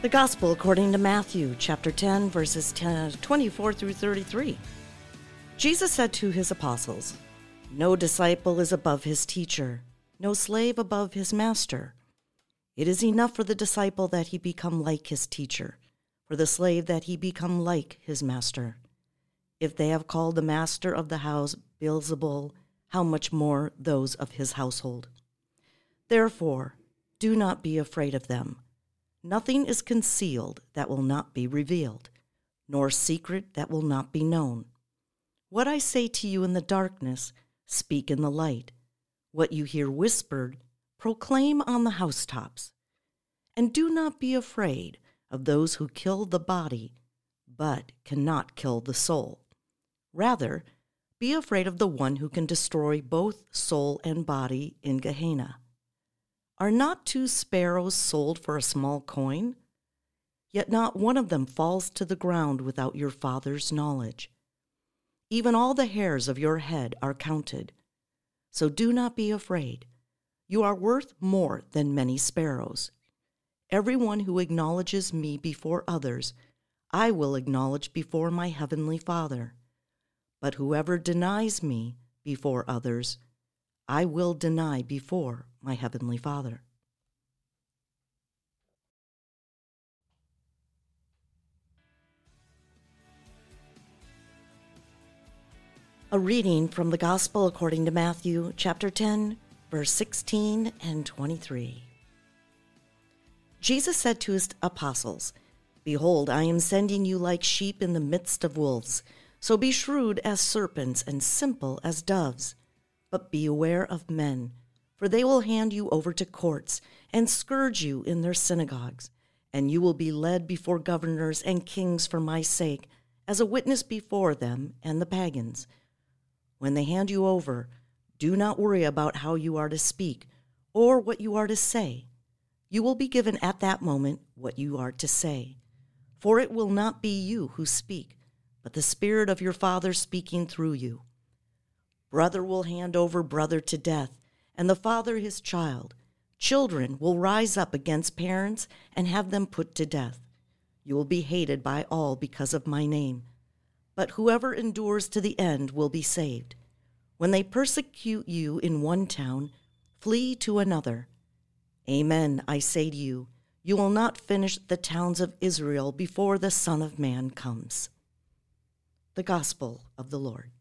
The Gospel according to Matthew, chapter 10, verses 10, 24 through 33. Jesus said to his apostles, No disciple is above his teacher, no slave above his master. It is enough for the disciple that he become like his teacher, for the slave that he become like his master. If they have called the master of the house Beelzebul, how much more those of his household? Therefore, do not be afraid of them. Nothing is concealed that will not be revealed, nor secret that will not be known. What I say to you in the darkness, speak in the light. What you hear whispered, proclaim on the housetops. And do not be afraid of those who kill the body, but cannot kill the soul. Rather, be afraid of the one who can destroy both soul and body in Gehenna. Are not two sparrows sold for a small coin? Yet not one of them falls to the ground without your Father's knowledge. Even all the hairs of your head are counted. So do not be afraid. You are worth more than many sparrows. Everyone who acknowledges me before others, I will acknowledge before my heavenly Father. But whoever denies me before others, I will deny before my heavenly Father. A reading from the Gospel according to Matthew, chapter 10, verse 16 and 23. Jesus said to his apostles, Behold, I am sending you like sheep in the midst of wolves. So be shrewd as serpents and simple as doves. But be aware of men, for they will hand you over to courts and scourge you in their synagogues, and you will be led before governors and kings for my sake, as a witness before them and the pagans. When they hand you over, do not worry about how you are to speak or what you are to say. You will be given at that moment what you are to say. For it will not be you who speak, but the Spirit of your Father speaking through you. Brother will hand over brother to death, and the father his child. Children will rise up against parents and have them put to death. You will be hated by all because of my name. But whoever endures to the end will be saved. When they persecute you in one town, flee to another. Amen, I say to you, you will not finish the towns of Israel before the Son of Man comes. The Gospel of the Lord.